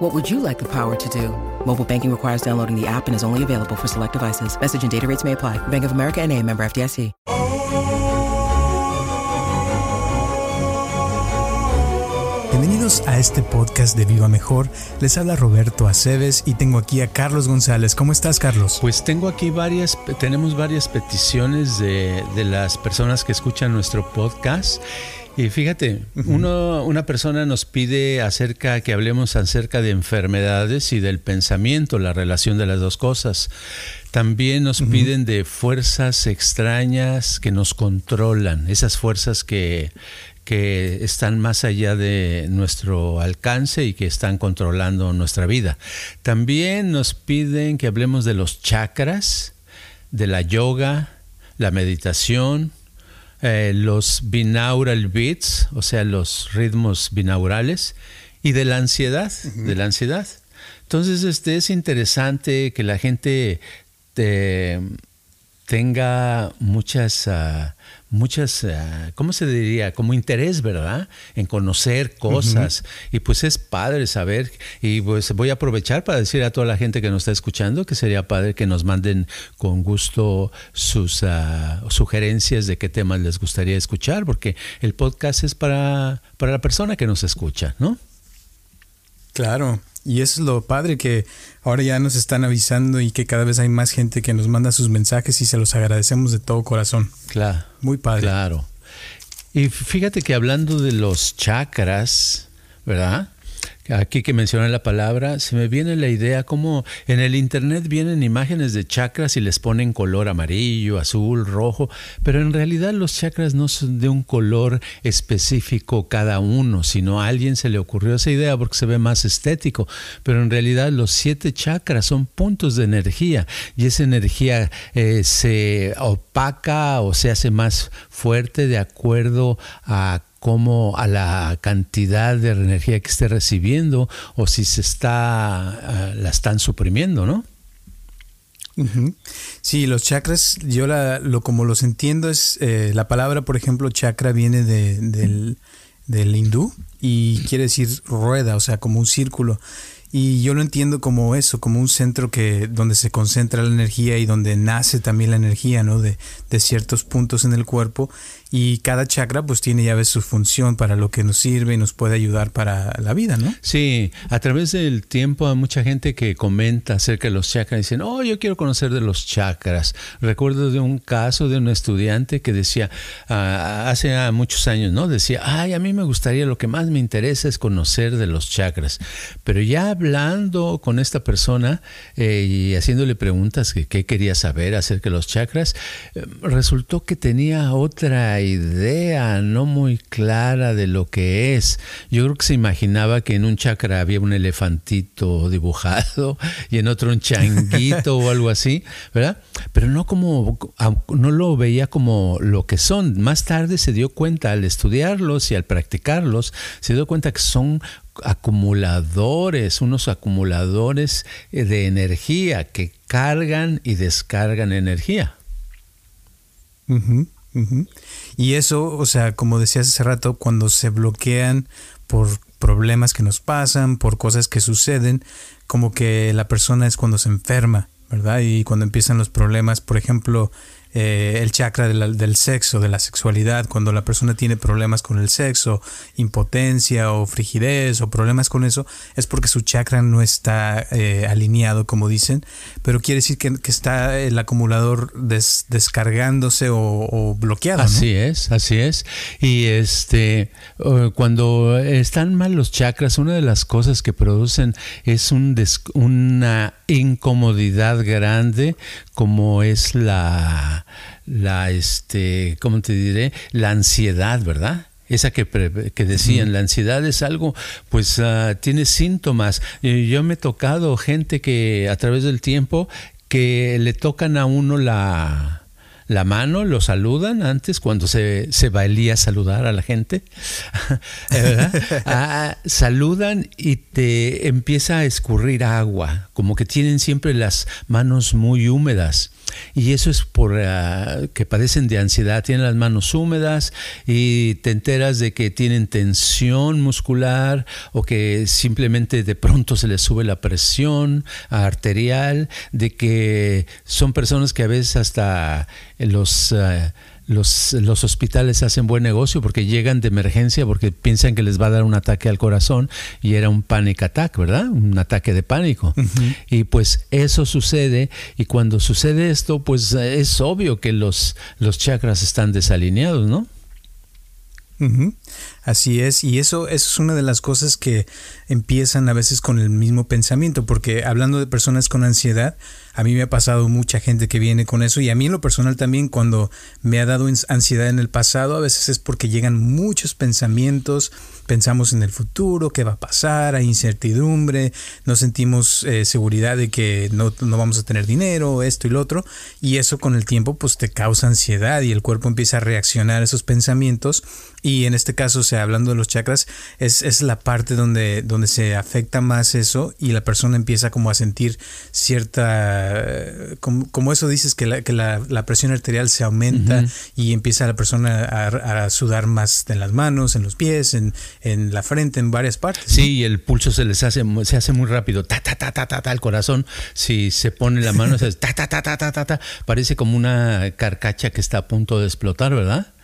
What would you like the power to do? Mobile banking requires downloading the app and is only available for select devices. Message and data rates may apply. Bank of America and a member FDIC. Bienvenidos a este podcast de Viva Mejor. Les habla Roberto Aceves y tengo aquí a Carlos González. ¿Cómo estás, Carlos? Pues tengo aquí varias, tenemos varias peticiones de, de las personas que escuchan nuestro podcast. Y fíjate, uno, una persona nos pide acerca que hablemos acerca de enfermedades y del pensamiento, la relación de las dos cosas. También nos piden de fuerzas extrañas que nos controlan, esas fuerzas que, que están más allá de nuestro alcance y que están controlando nuestra vida. También nos piden que hablemos de los chakras, de la yoga, la meditación, eh, los binaural beats, o sea, los ritmos binaurales, y de la ansiedad, de la ansiedad. Entonces, este es interesante que la gente te, tenga muchas, uh, muchas, uh, ¿cómo se diría? Como interés, ¿verdad? En conocer cosas. Uh -huh. Y pues es padre saber. Y pues voy a aprovechar para decir a toda la gente que nos está escuchando que sería padre que nos manden con gusto sus sugerencias de qué temas les gustaría escuchar, porque el podcast es para, para la persona que nos escucha, ¿no? Claro, y eso es lo padre que ahora ya nos están avisando y que cada vez hay más gente que nos manda sus mensajes y se los agradecemos de todo corazón. Claro. Muy padre. Claro. Y fíjate que hablando de los chakras, ¿verdad? Aquí que mencioné la palabra, se me viene la idea como en el internet vienen imágenes de chakras y les ponen color amarillo, azul, rojo, pero en realidad los chakras no son de un color específico cada uno, sino a alguien se le ocurrió esa idea porque se ve más estético, pero en realidad los siete chakras son puntos de energía y esa energía eh, se opaca o se hace más fuerte de acuerdo a como a la cantidad de energía que esté recibiendo o si se está, uh, la están suprimiendo, ¿no? Sí, los chakras, yo la, lo como los entiendo es, eh, la palabra, por ejemplo, chakra viene de, del, del hindú y quiere decir rueda, o sea, como un círculo. Y yo lo entiendo como eso, como un centro que donde se concentra la energía y donde nace también la energía, ¿no? De, de ciertos puntos en el cuerpo. Y cada chakra pues tiene ya ves su función para lo que nos sirve y nos puede ayudar para la vida, ¿no? Sí, a través del tiempo hay mucha gente que comenta acerca de los chakras y dicen, oh, yo quiero conocer de los chakras. Recuerdo de un caso de un estudiante que decía, uh, hace muchos años, ¿no? Decía, ay, a mí me gustaría, lo que más me interesa es conocer de los chakras. Pero ya hablando con esta persona eh, y haciéndole preguntas que qué quería saber acerca de los chakras, resultó que tenía otra idea no muy clara de lo que es. Yo creo que se imaginaba que en un chakra había un elefantito dibujado y en otro un changuito o algo así, ¿verdad? Pero no como no lo veía como lo que son. Más tarde se dio cuenta al estudiarlos y al practicarlos, se dio cuenta que son acumuladores, unos acumuladores de energía que cargan y descargan energía. Y eso, o sea, como decías hace rato, cuando se bloquean por problemas que nos pasan, por cosas que suceden, como que la persona es cuando se enferma, ¿verdad? Y cuando empiezan los problemas, por ejemplo, eh, el chakra de del sexo, de la sexualidad, cuando la persona tiene problemas con el sexo, impotencia o frigidez o problemas con eso, es porque su chakra no está eh, alineado, como dicen, pero quiere decir que, que está el acumulador des, descargándose o, bloqueado. Así es, así es. Y este, cuando están mal los chakras, una de las cosas que producen es un una incomodidad grande, como es la la, este, ¿cómo te diré? La ansiedad, ¿verdad? Esa que, que decían, uh -huh. la ansiedad es algo, pues uh, tiene síntomas. Yo me he tocado gente que a través del tiempo que le tocan a uno la, la mano, lo saludan antes cuando se, se valía saludar a la gente, ah, saludan y te empieza a escurrir agua, como que tienen siempre las manos muy húmedas. Y eso es por ah, que padecen de ansiedad, tienen las manos húmedas y te enteras de que tienen tensión muscular o que simplemente de pronto se les sube la presión arterial, de que son personas que a veces hasta los... Ah, los, los, hospitales hacen buen negocio porque llegan de emergencia porque piensan que les va a dar un ataque al corazón y era un panic attack, ¿verdad? Un ataque de pánico. Y pues eso sucede y cuando sucede esto, pues es obvio que los, los chakras están desalineados, ¿no? Así es, y eso, eso, es una de las cosas que empiezan a veces con el mismo pensamiento, porque hablando de personas con ansiedad, a mí me ha pasado mucha gente que viene con eso y a mí en lo personal también cuando me ha dado ansiedad en el pasado, a veces es porque llegan muchos pensamientos, pensamos en el futuro, qué va a pasar, hay incertidumbre, no sentimos eh, seguridad de que no, no vamos a tener dinero, esto y lo otro, y eso con el tiempo pues te causa ansiedad y el cuerpo empieza a reaccionar a esos pensamientos y en este caso, o sea, hablando de los chakras, es, es, la parte donde, donde se afecta más eso y la persona empieza como a sentir cierta, como, eso dices, que, la, que la, la, presión arterial se aumenta y empieza la persona a, sudar más en las manos, en los pies, en, en la frente, en varias partes. Sí, y el pulso se les hace, se hace muy rápido, ta, ta, ta, ta, ta, ta, el corazón, si se pone la mano, se, ta, ta, ta, ta, ta, ta, ta, parece como una carcacha que está a punto de explotar, ¿verdad?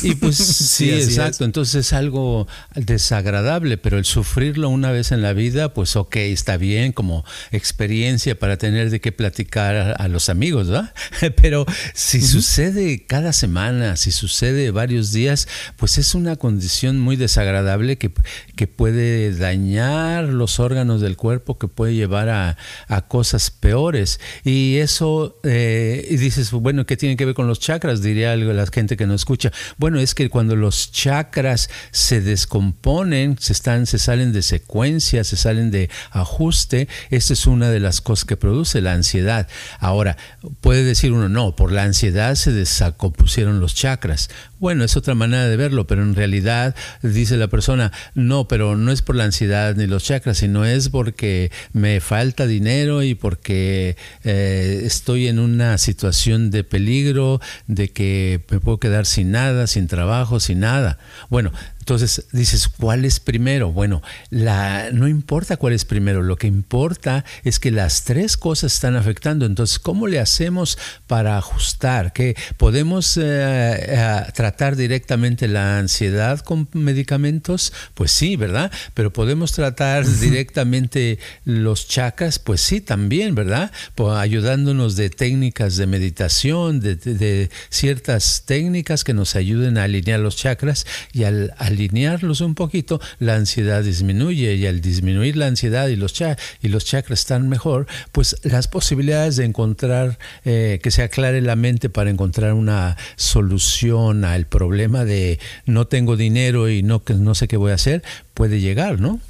Y pues sí, exacto. Entonces es algo desagradable, pero el sufrirlo una vez en la vida, pues ok, está bien como experiencia para tener de qué platicar a, los amigos, ¿verdad? Pero si sucede cada semana, si sucede varios días, pues es una condición muy desagradable que, que puede dañar los órganos del cuerpo, que puede llevar a, a cosas peores. Y eso, eh, y dices, bueno, ¿qué tiene que ver con los chakras? Diría algo la gente que no escucha bueno, es que cuando los chakras se descomponen, se, están, se salen de secuencia, se salen de ajuste, esta es una de las cosas que produce la ansiedad. Ahora, puede decir uno, no, por la ansiedad se desacompusieron los chakras. Bueno, es otra manera de verlo, pero en realidad dice la persona, no, pero no es por la ansiedad ni los chakras, sino es porque me falta dinero y porque eh, estoy en una situación de peligro, de que me puedo quedar sin nada, sin trabajo, sin nada. Bueno, entonces dices, ¿cuál es primero? Bueno, la, no importa cuál es primero, lo que importa es que las tres cosas están afectando. Entonces, ¿cómo le hacemos para ajustar? ¿Que podemos eh, eh, tratar directamente la ansiedad con medicamentos? Pues sí, ¿verdad? Pero podemos tratar directamente los chakras? Pues sí, también, ¿verdad? ayudándonos de técnicas de meditación, de, ciertas técnicas que nos ayuden a alinear los chakras y al alinearlos un poquito, la ansiedad disminuye y al disminuir la ansiedad y los, y los chakras están mejor, pues las posibilidades de encontrar, eh, que se aclare la mente para encontrar una solución al problema de no tengo dinero y no, no sé qué voy a hacer, puede llegar, ¿no?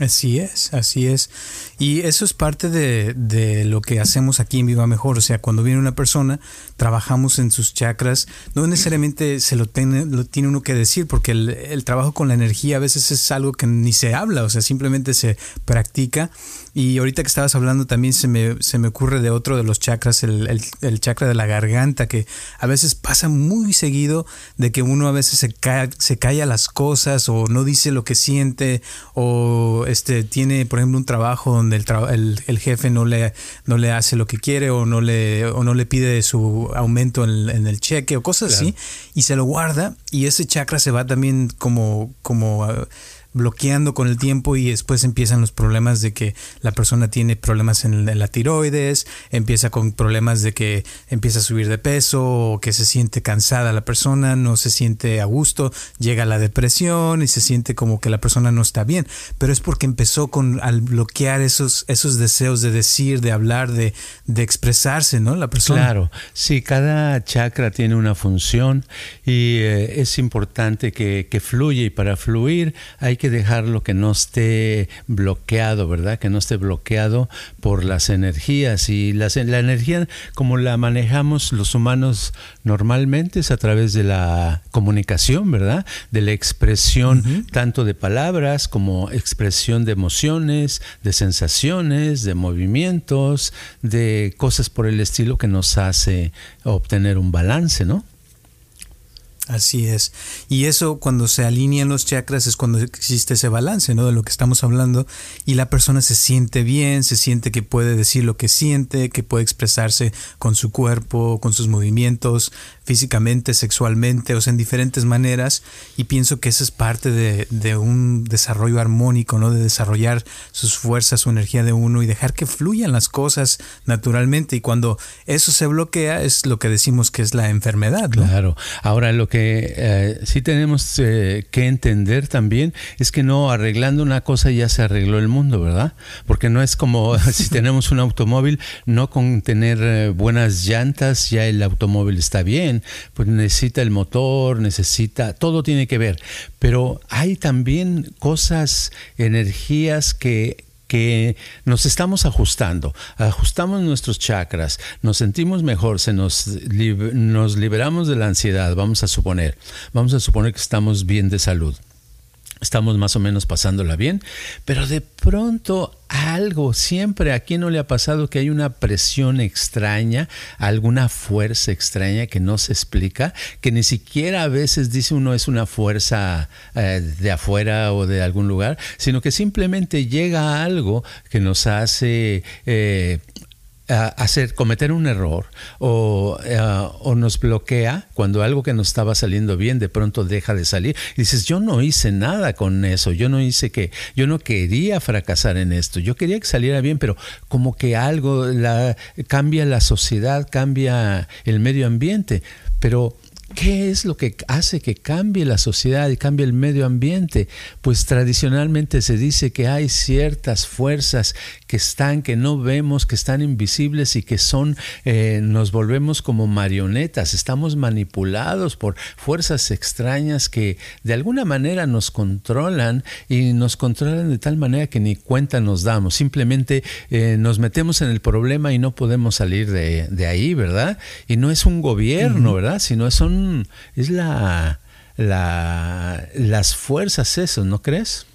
Así es, así es. Y eso es parte de, de, lo que hacemos aquí en Viva Mejor. O sea, cuando viene una persona, trabajamos en sus chakras. No necesariamente se lo tiene, lo tiene uno que decir, porque el, el, trabajo con la energía a veces es algo que ni se habla, o sea, simplemente se practica. Y ahorita que estabas hablando también se me, se me ocurre de otro de los chakras, el, el, chakra de la garganta, que a veces pasa muy seguido de que uno a veces se, se calla las cosas o no dice lo que siente o este, tiene, por ejemplo, un trabajo donde el, el, jefe no le, no le hace lo que quiere o no le, o no le pide su aumento en, el cheque o cosas así, y se lo guarda y ese chakra se va también como, como bloqueando con el tiempo y después empiezan los problemas de que la persona tiene problemas en, la tiroides, empieza con problemas de que empieza a subir de peso o que se siente cansada la persona, no se siente a gusto, llega la depresión y se siente como que la persona no está bien, pero es porque empezó con al bloquear esos esos deseos de decir, de hablar, de, de expresarse, ¿no? La persona. Claro, sí, cada chakra tiene una función y eh, es importante que, que fluya y para fluir hay que que dejarlo que no esté bloqueado, ¿verdad? Que no esté bloqueado por las energías. Y la energía, como la manejamos los humanos normalmente, es a través de la comunicación, ¿verdad? De la expresión tanto de palabras como expresión de emociones, de sensaciones, de movimientos, de cosas por el estilo que nos hace obtener un balance, ¿no? Así es. Y eso cuando se alinean los chakras es cuando existe ese balance, ¿no? De lo que estamos hablando y la persona se siente bien, se siente que puede decir lo que siente, que puede expresarse con su cuerpo, con sus movimientos, físicamente, sexualmente, o sea, en diferentes maneras. Y pienso que eso es parte de, un desarrollo armónico, ¿no? De desarrollar sus fuerzas, su energía de uno y dejar que fluyan las cosas naturalmente. Y cuando eso se bloquea es lo que decimos que es la enfermedad. Claro. Ahora lo que que eh, sí tenemos eh, que entender también es que no arreglando una cosa ya se arregló el mundo, ¿verdad? Porque no es como si tenemos un automóvil, no con tener eh, buenas llantas ya el automóvil está bien, pues necesita el motor, necesita, todo tiene que ver. Pero hay también cosas, energías que que nos estamos ajustando, ajustamos nuestros chakras, nos sentimos mejor, se nos, nos liberamos de la ansiedad, vamos a suponer, vamos a suponer que estamos bien de salud estamos más o menos pasándola bien, pero de pronto algo, siempre a quien no le ha pasado que hay una presión extraña, alguna fuerza extraña que no se explica, que ni siquiera a veces dice uno es una fuerza eh, de afuera o de algún lugar, sino que simplemente llega algo que nos hace... Eh, hacer, cometer un error o, eh, o, nos bloquea cuando algo que nos estaba saliendo bien de pronto deja de salir. Y dices, yo no hice nada con eso, yo no hice que, yo no quería fracasar en esto, yo quería que saliera bien, pero como que algo cambia la sociedad, cambia el medio ambiente. Pero ¿Qué es lo que hace que cambie la sociedad y cambie el medio ambiente? Pues tradicionalmente se dice que hay ciertas fuerzas que están, que no vemos, que están invisibles y que son, eh, nos volvemos como marionetas, estamos manipulados por fuerzas extrañas que de alguna manera nos controlan y nos controlan de tal manera que ni cuenta nos damos, simplemente eh, nos metemos en el problema y no podemos salir de, ahí, ¿verdad? Y no es un gobierno, ¿verdad? Sino son es la, la, las fuerzas eso, ¿no crees?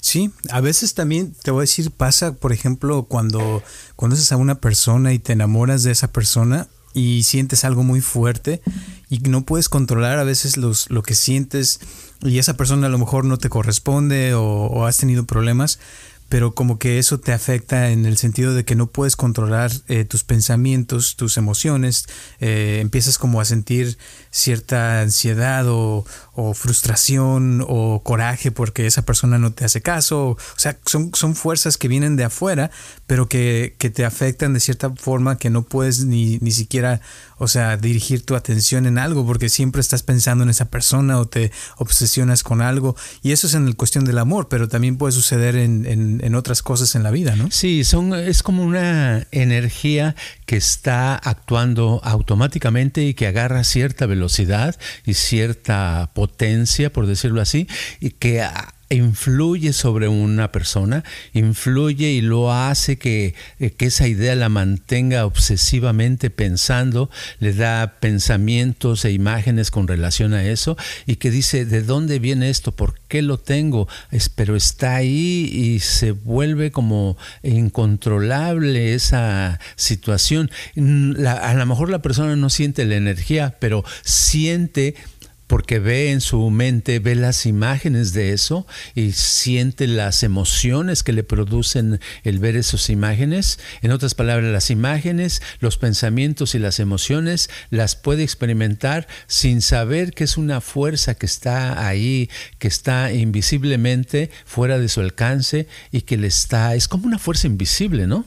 Sí, a veces también te voy a decir, pasa, por ejemplo, cuando conoces a una persona y te enamoras de esa persona y sientes algo muy fuerte y no puedes controlar a veces los, lo que sientes y esa persona a lo mejor no te corresponde o, o has tenido problemas, pero como que eso te afecta en el sentido de que no puedes controlar eh, tus pensamientos, tus emociones, eh, empiezas como a sentir cierta ansiedad o, frustración o coraje porque esa persona no te hace caso, o sea, son, son fuerzas que vienen de afuera, pero que, que te afectan de cierta forma que no puedes ni, ni siquiera, o sea, dirigir tu atención en algo porque siempre estás pensando en esa persona o te obsesionas con algo. Y eso es en la cuestión del amor, pero también puede suceder en, en en, otras cosas en la vida, ¿no? Sí, son, es como una energía que está actuando automáticamente y que agarra cierta velocidad y cierta potencia, por decirlo así, y que influye sobre una persona, influye y lo hace que, eh, que, esa idea la mantenga obsesivamente pensando, le da pensamientos e imágenes con relación a eso y que dice, ¿de dónde viene esto? ¿Por qué lo tengo? pero está ahí y se vuelve como incontrolable esa situación. a lo mejor la persona no siente la energía, pero siente porque ve en su mente, ve las imágenes de eso y siente las emociones que le producen el ver esas imágenes. En otras palabras, las imágenes, los pensamientos y las emociones las puede experimentar sin saber que es una fuerza que está ahí, que está invisiblemente fuera de su alcance y que le está, es como una fuerza invisible, ¿no?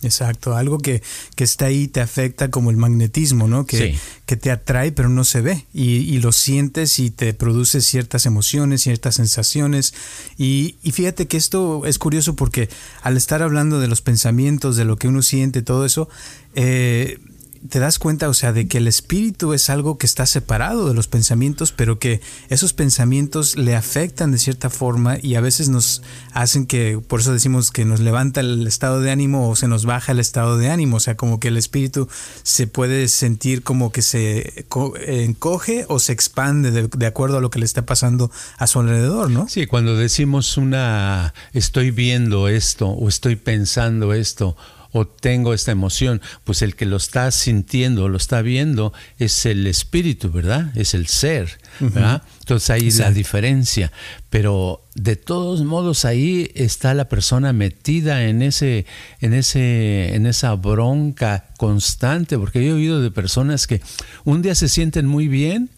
Exacto, algo que, que, está ahí te afecta como el magnetismo, ¿no? Que, que te atrae pero no se ve y, y, lo sientes y te produce ciertas emociones, ciertas sensaciones. Y, y, fíjate que esto es curioso porque al estar hablando de los pensamientos, de lo que uno siente, todo eso, eh, te das cuenta, o sea, de que el espíritu es algo que está separado de los pensamientos, pero que esos pensamientos le afectan de cierta forma y a veces nos hacen que, por eso decimos que nos levanta el estado de ánimo o se nos baja el estado de ánimo, o sea, como que el espíritu se puede sentir como que se encoge o se expande de, de acuerdo a lo que le está pasando a su alrededor, ¿no? Sí, cuando decimos una estoy viendo esto o estoy pensando esto o tengo esta emoción, pues el que lo está sintiendo, lo está viendo, es el espíritu, ¿verdad? Es el ser, ¿verdad? Entonces ahí la diferencia. Pero de todos modos ahí está la persona metida en ese, en ese, en esa bronca constante, porque yo he oído de personas que un día se sienten muy bien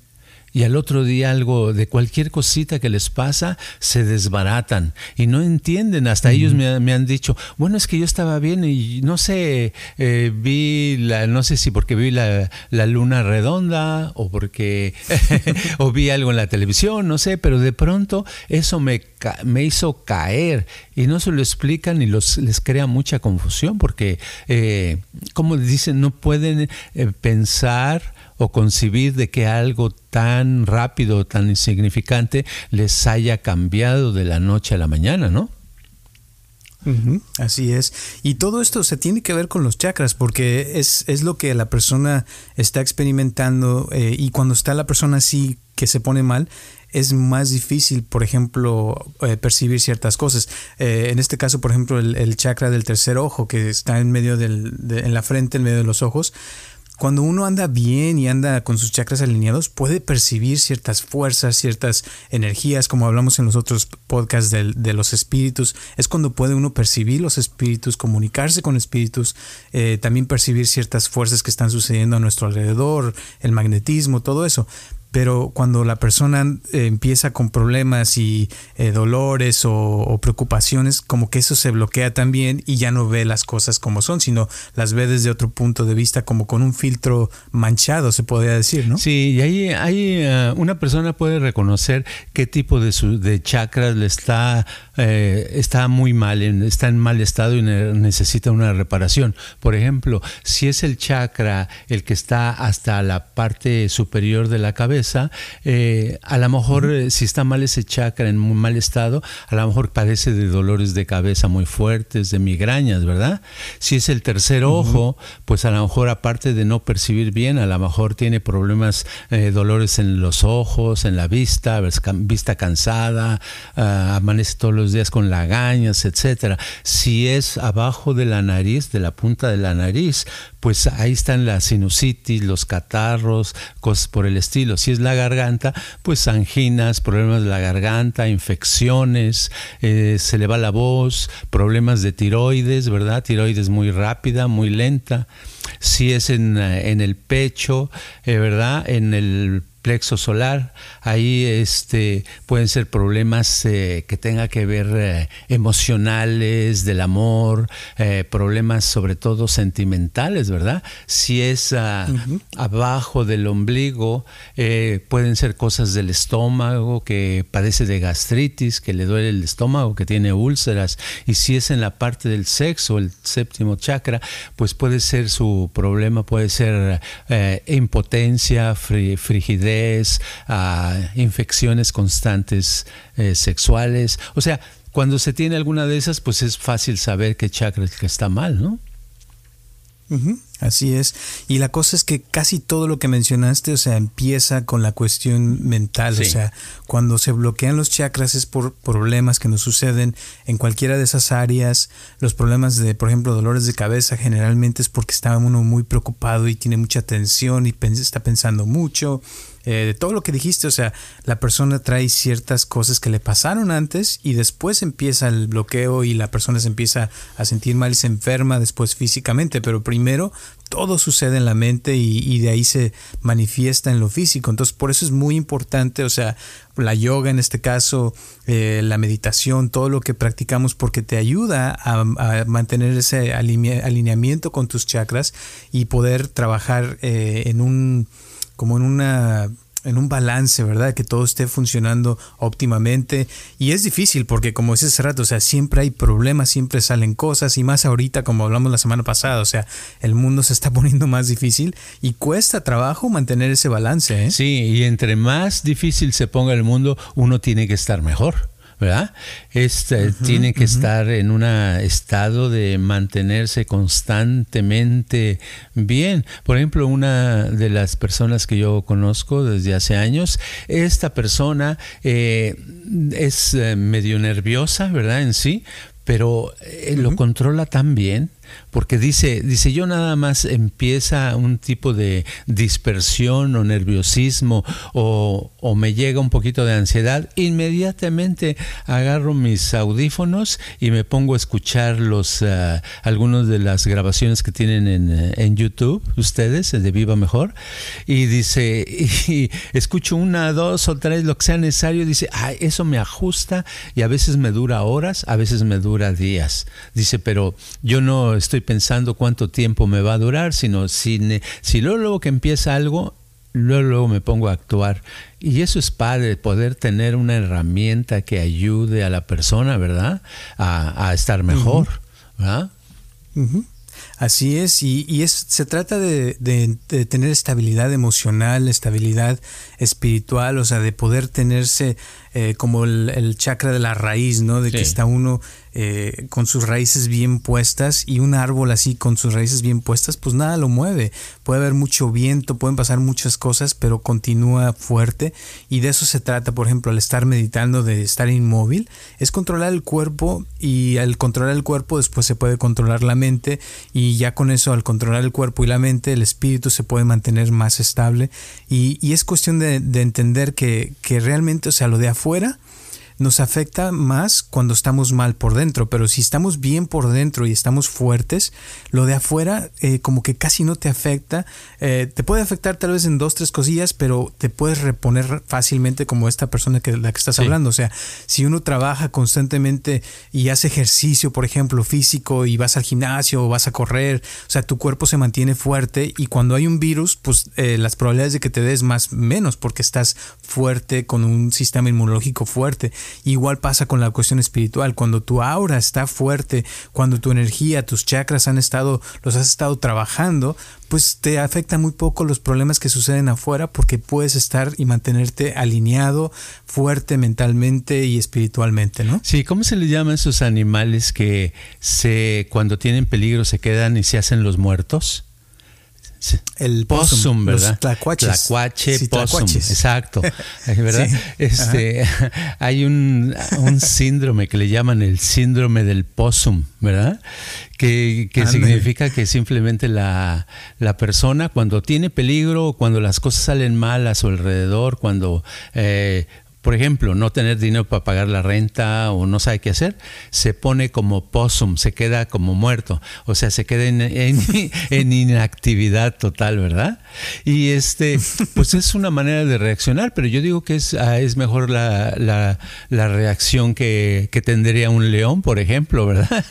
y al otro día algo de cualquier cosita que les pasa se desbaratan y no entienden. Hasta ellos me, han dicho, bueno, es que yo estaba bien y no sé, eh, vi la, no sé si porque vi la, luna redonda o porque o vi algo en la televisión, no sé, pero de pronto eso me, me hizo caer y no se lo explican y los, les crea mucha confusión porque, eh, como dicen, no pueden eh, pensar o concebir de que algo tan rápido, tan insignificante, les haya cambiado de la noche a la mañana, ¿no? así es. Y todo esto se tiene que ver con los chakras, porque es, es lo que la persona está experimentando eh, y cuando está la persona así que se pone mal, es más difícil, por ejemplo, eh, percibir ciertas cosas. Eh, en este caso, por ejemplo, el, chakra del tercer ojo, que está en medio del, en la frente, en medio de los ojos, cuando uno anda bien y anda con sus chakras alineados, puede percibir ciertas fuerzas, ciertas energías, como hablamos en los otros podcasts de, los espíritus. Es cuando puede uno percibir los espíritus, comunicarse con espíritus, eh, también percibir ciertas fuerzas que están sucediendo a nuestro alrededor, el magnetismo, todo eso pero cuando la persona eh, empieza con problemas y eh, dolores o, preocupaciones, como que eso se bloquea también y ya no ve las cosas como son, sino las ve desde otro punto de vista, como con un filtro manchado, se podría decir, ¿no? Sí, y ahí, ahí eh, una persona puede reconocer qué tipo de, su, de chakras le está, está muy mal, está en mal estado y necesita una reparación. Por ejemplo, si es el chakra el que está hasta la parte superior de la cabeza, eh, a lo mejor eh, si está mal ese chakra en muy mal estado, a lo mejor padece de dolores de cabeza muy fuertes, de migrañas, ¿verdad? Si es el tercer ojo, pues a lo mejor aparte de no percibir bien, a lo mejor tiene problemas, eh, dolores en los ojos, en la vista, vista cansada, ah, amanece todos los días con lagañas, etcétera. Si es abajo de la nariz, de la punta de la nariz, pues ahí están la sinusitis, los catarros, cosas por el estilo. Si es la garganta, pues anginas, problemas de la garganta, infecciones, eh, se le va la voz, problemas de tiroides, ¿verdad? Tiroides muy rápida, muy lenta. Si es en, eh, en el pecho, eh, ¿verdad? En el plexo solar, ahí este, pueden ser problemas eh, que tenga que ver eh, emocionales, del amor, eh, problemas sobre todo sentimentales, ¿verdad? Si es ah, abajo del ombligo, pueden ser cosas del estómago, que padece de gastritis, que le duele el estómago, que tiene úlceras, y si es en la parte del sexo, el séptimo chakra, pues puede ser su problema, puede ser impotencia, frigidez, a infecciones constantes eh, sexuales. O sea, cuando se tiene alguna de esas, pues es fácil saber qué chakra es que está mal, ¿no? Así es. Y la cosa es que casi todo lo que mencionaste, o sea, empieza con la cuestión mental. O sea, cuando se bloquean los chakras es por problemas que nos suceden en cualquiera de esas áreas. Los problemas de, por ejemplo, dolores de cabeza generalmente es porque está uno muy preocupado y tiene mucha tensión y está pensando mucho. Eh, de todo lo que dijiste, o sea, la persona trae ciertas cosas que le pasaron antes y después empieza el bloqueo y la persona se empieza a sentir mal y se enferma después físicamente, pero primero todo sucede en la mente y, de ahí se manifiesta en lo físico. Entonces, por eso es muy importante, o sea, la yoga en este caso, eh, la meditación, todo lo que practicamos, porque te ayuda a, mantener ese alineamiento con tus chakras y poder trabajar eh, en un como en una en un balance, ¿verdad? Que todo esté funcionando óptimamente. Y es difícil porque, como dices hace rato, o sea, siempre hay problemas, siempre salen cosas y más ahorita, como hablamos la semana pasada, o sea, el mundo se está poniendo más difícil y cuesta trabajo mantener ese balance. ¿eh? Sí, y entre más difícil se ponga el mundo, uno tiene que estar mejor. ¿Verdad? Este, tiene que estar en un estado de mantenerse constantemente bien. Por ejemplo, una de las personas que yo conozco desde hace años, esta persona eh, es eh, medio nerviosa, ¿verdad? En sí, pero eh, lo controla tan bien porque dice, dice yo nada más empieza un tipo de dispersión o nerviosismo o, me llega un poquito de ansiedad, inmediatamente agarro mis audífonos y me pongo a escuchar los uh, algunas de las grabaciones que tienen en, eh, en, YouTube, ustedes, de Viva Mejor, y dice, y escucho una, dos o tres, lo que sea necesario, dice, ah, eso me ajusta y a veces me dura horas, a veces me dura días. Dice, pero yo no estoy pensando cuánto tiempo me va a durar, sino si, si luego, luego que empieza algo, luego, luego me pongo a actuar. Y eso es padre, poder tener una herramienta que ayude a la persona, ¿verdad? A, estar mejor, ¿verdad? Así es, y, es, se trata de, tener estabilidad emocional, estabilidad espiritual, o sea, de poder tenerse eh, como el, chakra de la raíz, ¿no? De que está uno eh, con sus raíces bien puestas y un árbol así con sus raíces bien puestas, pues nada lo mueve. Puede haber mucho viento, pueden pasar muchas cosas, pero continúa fuerte y de eso se trata, por ejemplo, al estar meditando, de estar inmóvil, es controlar el cuerpo y al controlar el cuerpo después se puede controlar la mente y ya con eso, al controlar el cuerpo y la mente, el espíritu se puede mantener más estable y, es cuestión de, entender que, que realmente, o sea, lo de afuera, afuera nos afecta más cuando estamos mal por dentro, pero si estamos bien por dentro y estamos fuertes, lo de afuera eh, como que casi no te afecta, eh, te puede afectar tal vez en dos, tres cosillas, pero te puedes reponer fácilmente como esta persona que la que estás hablando, o sea, si uno trabaja constantemente y hace ejercicio, por ejemplo, físico y vas al gimnasio o vas a correr, o sea, tu cuerpo se mantiene fuerte y cuando hay un virus, pues eh, las probabilidades de que te des más menos porque estás fuerte con un sistema inmunológico fuerte. Igual pasa con la cuestión espiritual. Cuando tu aura está fuerte, cuando tu energía, tus chakras han estado, los has estado trabajando, pues te afecta muy poco los problemas que suceden afuera porque puedes estar y mantenerte alineado, fuerte mentalmente y espiritualmente, ¿no? Sí, ¿cómo se le llama a esos animales que se cuando tienen peligro se quedan y se hacen los muertos? El possum, ¿verdad? Los tlacuaches. Tlacuache, exacto. ¿Verdad? Este, hay un, síndrome que le llaman el síndrome del possum, ¿verdad? Que, significa que simplemente la, la, persona cuando tiene peligro, cuando las cosas salen mal a su alrededor, cuando eh, por ejemplo, no tener dinero para pagar la renta o no sabe qué hacer, se pone como possum, se queda como muerto, o sea, se queda en, inactividad total, ¿verdad? Y este, pues es una manera de reaccionar, pero yo digo que es, ah, es mejor la, la, reacción que, que, tendría un león, por ejemplo, ¿verdad?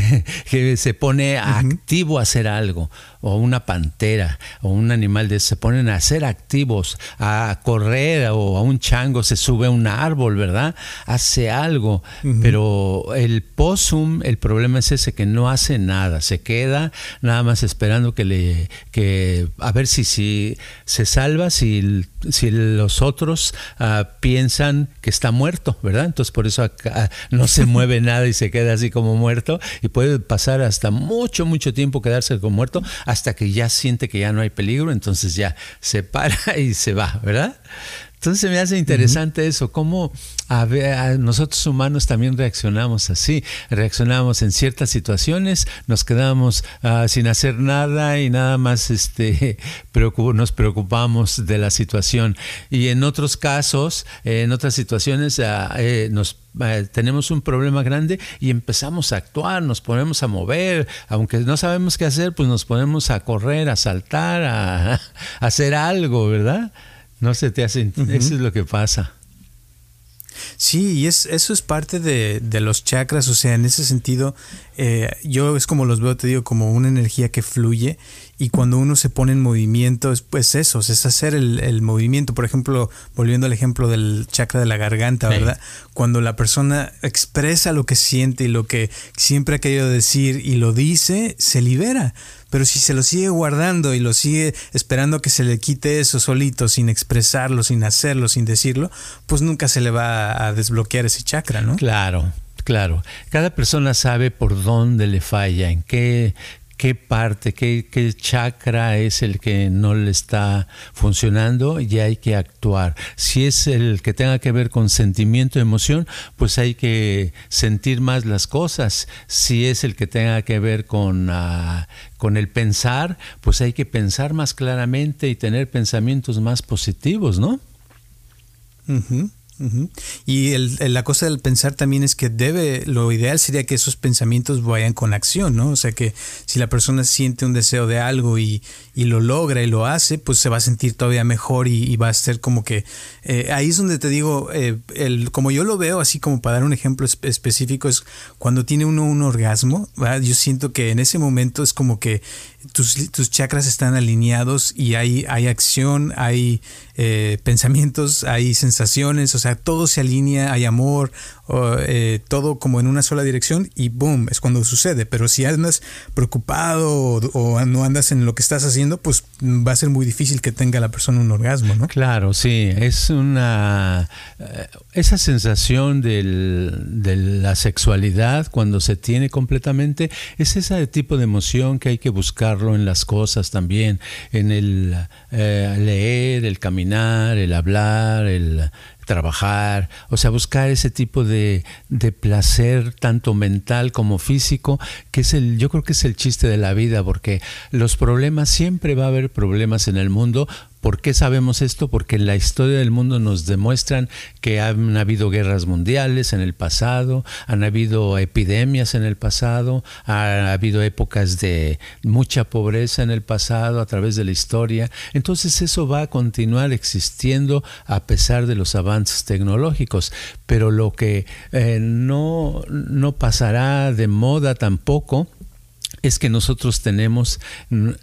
que se pone activo a hacer algo o una pantera o un animal de se ponen a ser activos, a correr o a un chango se sube a un árbol, ¿verdad? Hace algo, pero el possum, el problema es ese que no hace nada, se queda nada más esperando que le que a ver si si se salva si si los otros ah, piensan que está muerto, ¿verdad? Entonces por eso acá no se mueve nada y se queda así como muerto y puede pasar hasta mucho, mucho tiempo quedarse como muerto hasta que ya siente que ya no hay peligro, entonces ya se para y se va, ¿verdad? Entonces me hace interesante eso, cómo a, nosotros humanos también reaccionamos así, reaccionamos en ciertas situaciones, nos quedamos ah, sin hacer nada y nada más este, nos preocupamos de la situación. Y en otros casos, en otras situaciones, ah, eh, nos eh, tenemos un problema grande y empezamos a actuar, nos ponemos a mover, aunque no sabemos qué hacer, pues nos ponemos a correr, a saltar, a, a hacer algo, ¿verdad? No se te hace, eso es lo que pasa. Sí, y es, eso es parte de, de, los chakras, o sea, en ese sentido, eh, yo es como los veo, te digo, como una energía que fluye y cuando uno se pone en movimiento, es pues eso, es hacer el, movimiento. Por ejemplo, volviendo al ejemplo del chakra de la garganta, ¿verdad? Cuando la persona expresa lo que siente y lo que siempre ha querido decir y lo dice, se libera. Pero si se lo sigue guardando y lo sigue esperando que se le quite eso solito, sin expresarlo, sin hacerlo, sin decirlo, pues nunca se le va a desbloquear ese chakra, ¿no? Claro, claro. Cada persona sabe por dónde le falla, en qué qué parte, qué, qué, chakra es el que no le está funcionando y hay que actuar. Si es el que tenga que ver con sentimiento, emoción, pues hay que sentir más las cosas. Si es el que tenga que ver con, ah, con el pensar, pues hay que pensar más claramente y tener pensamientos más positivos, ¿no? Y la cosa del pensar también es que debe, lo ideal sería que esos pensamientos vayan con acción, ¿no? O sea que si la persona siente un deseo de algo y, lo logra y lo hace, pues se va a sentir todavía mejor y, va a ser como que eh, ahí es donde te digo, eh, el, como yo lo veo, así como para dar un ejemplo específico, es cuando tiene uno un orgasmo, yo siento que en ese momento es como que tus, tus chakras están alineados y hay, hay acción, hay eh, pensamientos, hay sensaciones, o sea, todo se alinea, hay amor, eh, todo como en una sola dirección y boom, es cuando sucede. Pero si andas preocupado o, no andas en lo que estás haciendo, pues va a ser muy difícil que tenga la persona un orgasmo, ¿no? Claro, sí, es una... Eh, esa sensación de la sexualidad cuando se tiene completamente, es ese tipo de emoción que hay que buscarlo en las cosas también, en el eh, leer, el caminar, el hablar, el, trabajar, o sea, buscar ese tipo de, de, placer, tanto mental como físico, que es el, yo creo que es el chiste de la vida, porque los problemas, siempre va a haber problemas en el mundo, ¿Por qué sabemos esto? Porque en la historia del mundo nos demuestran que han habido guerras mundiales en el pasado, han habido epidemias en el pasado, ha habido épocas de mucha pobreza en el pasado a través de la historia. Entonces eso va a continuar existiendo a pesar de los avances tecnológicos. Pero lo que eh, no, no pasará de moda tampoco es que nosotros tenemos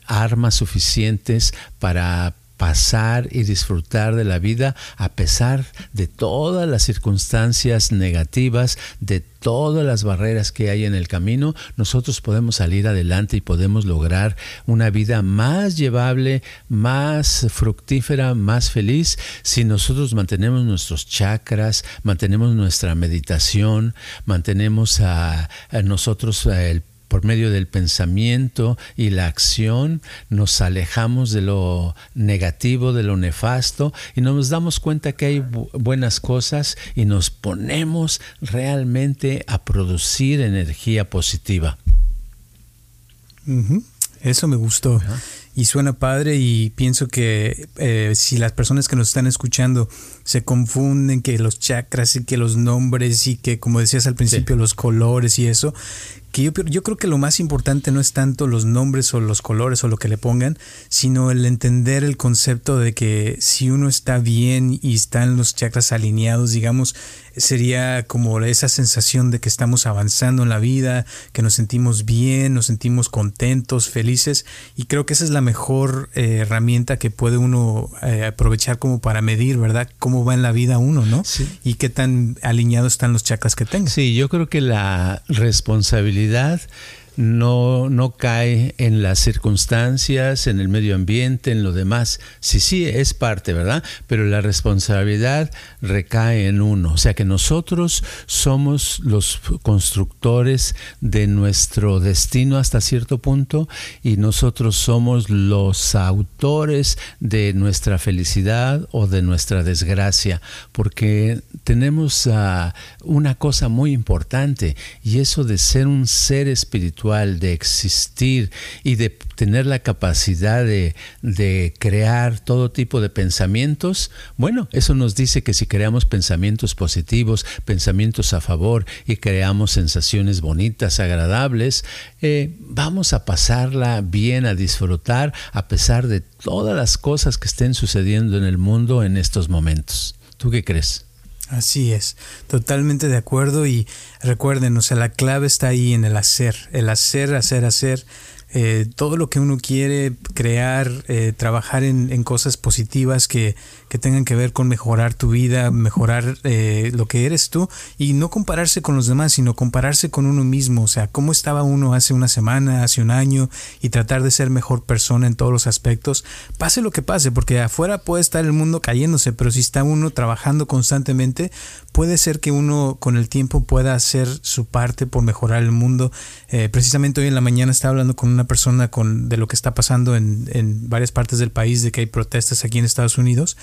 armas suficientes para pasar y disfrutar de la vida a pesar de todas las circunstancias negativas, de todas las barreras que hay en el camino, nosotros podemos salir adelante y podemos lograr una vida más llevable, más fructífera, más feliz si nosotros mantenemos nuestros chakras, mantenemos nuestra meditación, mantenemos a, nosotros el por medio del pensamiento y la acción nos alejamos de lo negativo, de lo nefasto y nos damos cuenta que hay buenas cosas y nos ponemos realmente a producir energía positiva. Eso me gustó. Y suena padre y pienso que eh, si las personas que nos están escuchando se confunden que los chakras y que los nombres y que como decías al principio los colores y eso, que yo, yo, creo que lo más importante no es tanto los nombres o los colores o lo que le pongan, sino el entender el concepto de que si uno está bien y están los chakras alineados, digamos, sería como esa sensación de que estamos avanzando en la vida, que nos sentimos bien, nos sentimos contentos, felices, y creo que esa es la mejor eh, herramienta que puede uno eh, aprovechar como para medir, ¿verdad? Cómo va en la vida uno, ¿no? Sí. Y qué tan alineados están los chakras que tenga. Sí, yo creo que la responsabilidad no, no cae en las circunstancias, en el medio ambiente, en lo demás. Sí, sí, es parte, ¿verdad? Pero la responsabilidad recae en uno. O sea que nosotros somos los constructores de nuestro destino hasta cierto punto y nosotros somos los autores de nuestra felicidad o de nuestra desgracia. Porque tenemos ah, una cosa muy importante y eso de ser un ser espiritual de existir y de tener la capacidad de, de, crear todo tipo de pensamientos, bueno, eso nos dice que si creamos pensamientos positivos, pensamientos a favor y creamos sensaciones bonitas, agradables, eh, vamos a pasarla bien, a disfrutar a pesar de todas las cosas que estén sucediendo en el mundo en estos momentos. ¿Tú qué crees? Así es, totalmente de acuerdo y recuerden, o sea, la clave está ahí en el hacer, el hacer, hacer, hacer, eh, todo lo que uno quiere crear, eh, trabajar en, cosas positivas que, que, tengan que ver con mejorar tu vida, mejorar eh, lo que eres tú y no compararse con los demás, sino compararse con uno mismo, o sea, cómo estaba uno hace una semana, hace un año y tratar de ser mejor persona en todos los aspectos, pase lo que pase, porque afuera puede estar el mundo cayéndose, pero si está uno trabajando constantemente, puede ser que uno con el tiempo pueda hacer su parte por mejorar el mundo. precisamente hoy en la mañana estaba hablando con una persona con, de lo que está pasando en, en, varias partes del país, de que hay protestas aquí en Estados Unidos.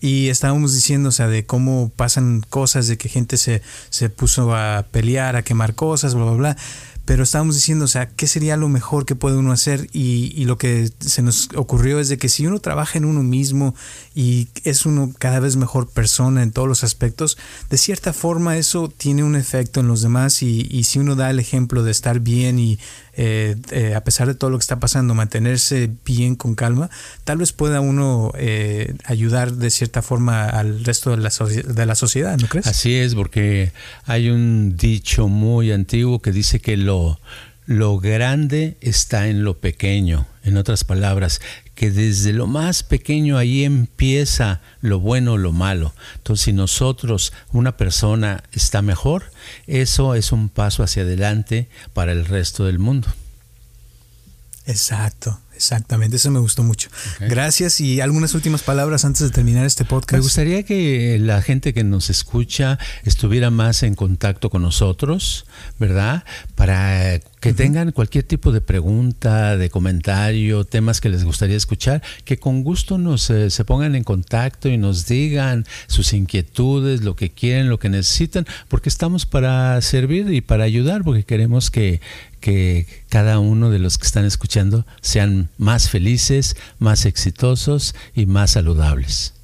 Y estábamos diciendo, o sea, de cómo pasan cosas, de que gente se, se puso a pelear, a quemar cosas, bla, bla, bla pero estábamos diciendo, o sea, ¿qué sería lo mejor que puede uno hacer? Y, y, lo que se nos ocurrió es de que si uno trabaja en uno mismo y es uno cada vez mejor persona en todos los aspectos, de cierta forma eso tiene un efecto en los demás y, y si uno da el ejemplo de estar bien y eh, eh, a pesar de todo lo que está pasando, mantenerse bien con calma, tal vez pueda uno eh, ayudar de cierta forma al resto de la, de la sociedad, ¿no crees? Así es, porque hay un dicho muy antiguo que dice que lo, lo grande está en lo pequeño. En otras palabras, que desde lo más pequeño ahí empieza lo bueno o lo malo. Entonces, si nosotros, una persona está mejor, eso es un paso hacia adelante para el resto del mundo. Exacto. Exactamente, eso me gustó mucho. Gracias y algunas últimas palabras antes de terminar este podcast. Me gustaría que la gente que nos escucha estuviera más en contacto con nosotros, ¿verdad? Para que tengan cualquier tipo de pregunta, de comentario, temas que les gustaría escuchar, que con gusto nos eh, se pongan en contacto y nos digan sus inquietudes, lo que quieren, lo que necesitan, porque estamos para servir y para ayudar, porque queremos que, que cada uno de los que están escuchando sean más felices, más exitosos y más saludables.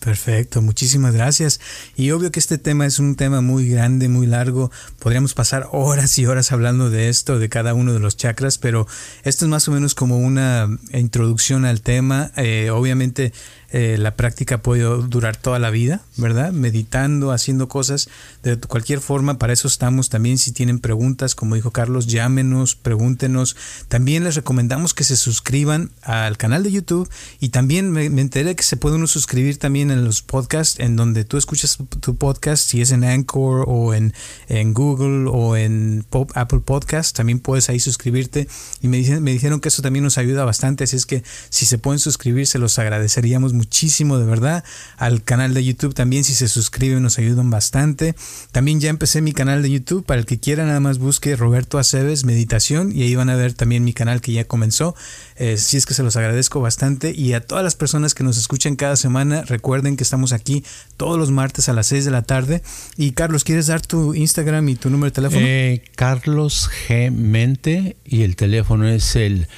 Perfecto, muchísimas gracias. Y obvio que este tema es un tema muy grande, muy largo. Podríamos pasar horas y horas hablando de esto, de cada uno de los chakras, pero esto es más o menos como una introducción al tema. Eh, obviamente eh, la práctica puede durar toda la vida, ¿verdad? Meditando, haciendo cosas de cualquier forma, para eso estamos también. Si tienen preguntas, como dijo Carlos, llámenos, pregúntenos. También les recomendamos que se suscriban al canal de YouTube y también me, enteré que se puede uno suscribir también en los podcasts, en donde tú escuchas tu podcast, si es en Anchor o en, en Google o en Apple Podcast, también puedes ahí suscribirte. Y me, me dijeron que eso también nos ayuda bastante, así es que si se pueden suscribir, se los agradeceríamos muchísimo de verdad. Al canal de YouTube también si se suscriben nos ayudan bastante. También ya empecé mi canal de YouTube. Para el que quiera nada más busque Roberto Aceves Meditación y ahí van a ver también mi canal que ya comenzó. Eh, si es que se los agradezco bastante. Y a todas las personas que nos escuchan cada semana, recuerden que estamos aquí todos los martes a las 6 de la tarde. Y Carlos, ¿quieres dar tu Instagram y tu número de teléfono? Eh, Carlos G. Mente y el teléfono es el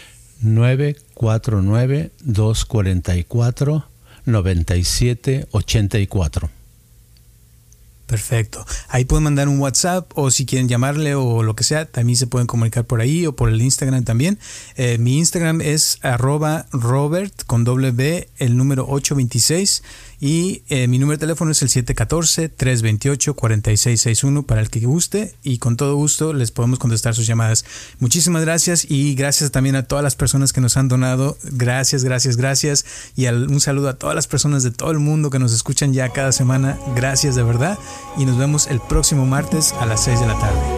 949 244 9784. Perfecto. Ahí pueden mandar un WhatsApp o si quieren llamarle o lo que sea, también se pueden comunicar por ahí o por el Instagram también. Eh, mi Instagram es arroba Robert con doble B, el número 826 y eh, mi número de teléfono es el 714-328-4661 para el que guste y con todo gusto les podemos contestar sus llamadas. Muchísimas gracias y gracias también a todas las personas que nos han donado. Gracias, gracias, gracias. Y un saludo a todas las personas de todo el mundo que nos escuchan ya cada semana. Gracias de verdad y nos vemos el próximo martes a las 6 de la tarde.